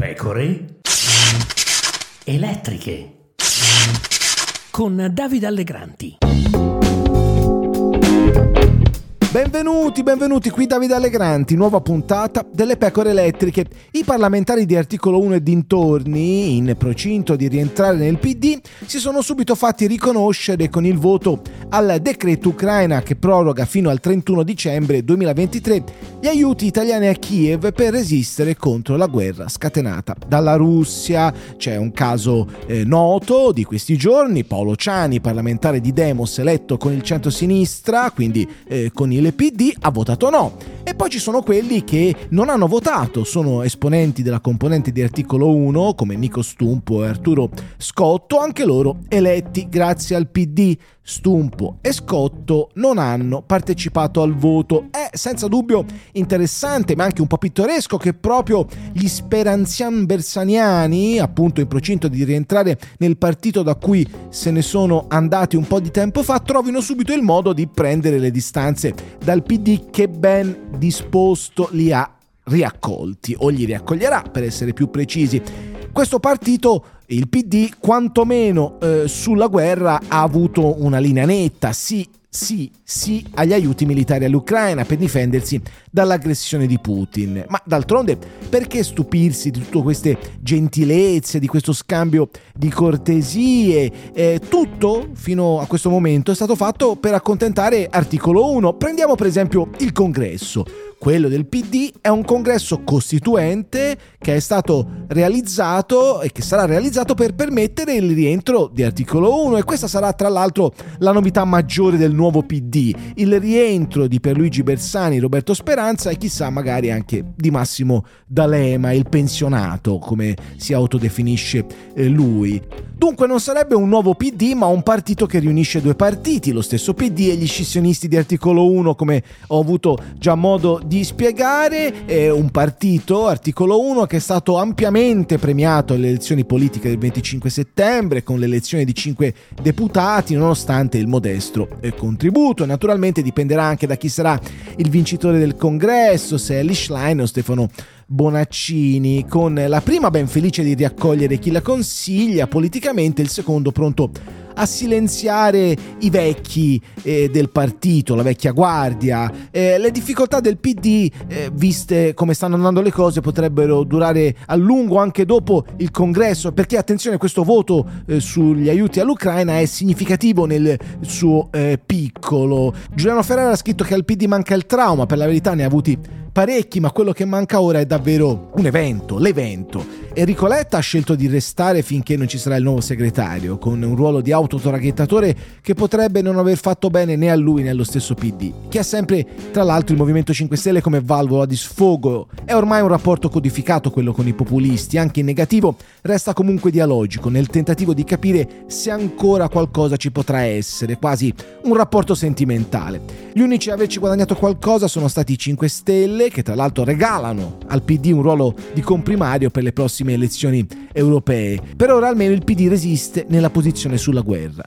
Pecore elettriche con Davide Allegranti. Benvenuti, benvenuti qui Davide Allegranti, nuova puntata delle pecore elettriche. I parlamentari di articolo 1 e dintorni, in procinto di rientrare nel PD, si sono subito fatti riconoscere con il voto al decreto Ucraina che proroga fino al 31 dicembre 2023 gli aiuti italiani a Kiev per resistere contro la guerra scatenata dalla Russia. C'è un caso eh, noto di questi giorni, Paolo Ciani, parlamentare di Demos eletto con il centro-sinistra, quindi eh, con il PD ha votato no. E poi ci sono quelli che non hanno votato, sono esponenti della componente di articolo 1 come Nico Stumpo e Arturo Scotto, anche loro eletti grazie al PD. Stumpo e Scotto non hanno partecipato al voto. È senza dubbio interessante, ma anche un po' pittoresco, che proprio gli speranzian bersaniani, appunto in procinto di rientrare nel partito da cui se ne sono andati un po' di tempo fa, trovino subito il modo di prendere le distanze dal PD che ben disposto li ha riaccolti, o li riaccoglierà per essere più precisi. Questo partito il PD quantomeno eh, sulla guerra ha avuto una linea netta, sì, sì, sì agli aiuti militari all'Ucraina per difendersi dall'aggressione di Putin. Ma d'altronde perché stupirsi di tutte queste gentilezze, di questo scambio di cortesie? Eh, tutto fino a questo momento è stato fatto per accontentare articolo 1. Prendiamo per esempio il congresso. Quello del PD è un congresso costituente che è stato realizzato e che sarà realizzato per permettere il rientro di articolo 1 e questa sarà tra l'altro la novità maggiore del nuovo PD, il rientro di Pierluigi Bersani, Roberto Speranza e chissà magari anche di Massimo D'Alema, il pensionato come si autodefinisce eh, lui. Dunque non sarebbe un nuovo PD ma un partito che riunisce due partiti, lo stesso PD e gli scissionisti di articolo 1 come ho avuto già modo di spiegare, è un partito, articolo 1, che è stato ampiamente premiato alle elezioni politiche del 25 settembre con l'elezione di 5 deputati nonostante il modesto eh, contributo. Naturalmente dipenderà anche da chi sarà il vincitore del congresso, se è Lee Schlein o Stefano Bonaccini, con la prima ben felice di riaccogliere chi la consiglia politicamente, il secondo pronto a silenziare i vecchi eh, del partito, la vecchia guardia. Eh, le difficoltà del PD, eh, viste come stanno andando le cose, potrebbero durare a lungo anche dopo il congresso, perché attenzione, questo voto eh, sugli aiuti all'Ucraina è significativo nel suo eh, piccolo. Giuliano Ferrara ha scritto che al PD manca il trauma, per la verità ne ha avuti parecchi, ma quello che manca ora è davvero un evento, l'evento. Enrico Letta ha scelto di restare finché non ci sarà il nuovo segretario, con un ruolo di autotraghettatore che potrebbe non aver fatto bene né a lui né allo stesso PD, che ha sempre, tra l'altro, il Movimento 5 Stelle come valvola di sfogo. È ormai un rapporto codificato quello con i populisti, anche in negativo, resta comunque dialogico, nel tentativo di capire se ancora qualcosa ci potrà essere, quasi un rapporto sentimentale. Gli unici a averci guadagnato qualcosa sono stati i 5 Stelle, che tra l'altro regalano al PD un ruolo di comprimario per le prossime elezioni europee. Per ora almeno il PD resiste nella posizione sulla guerra.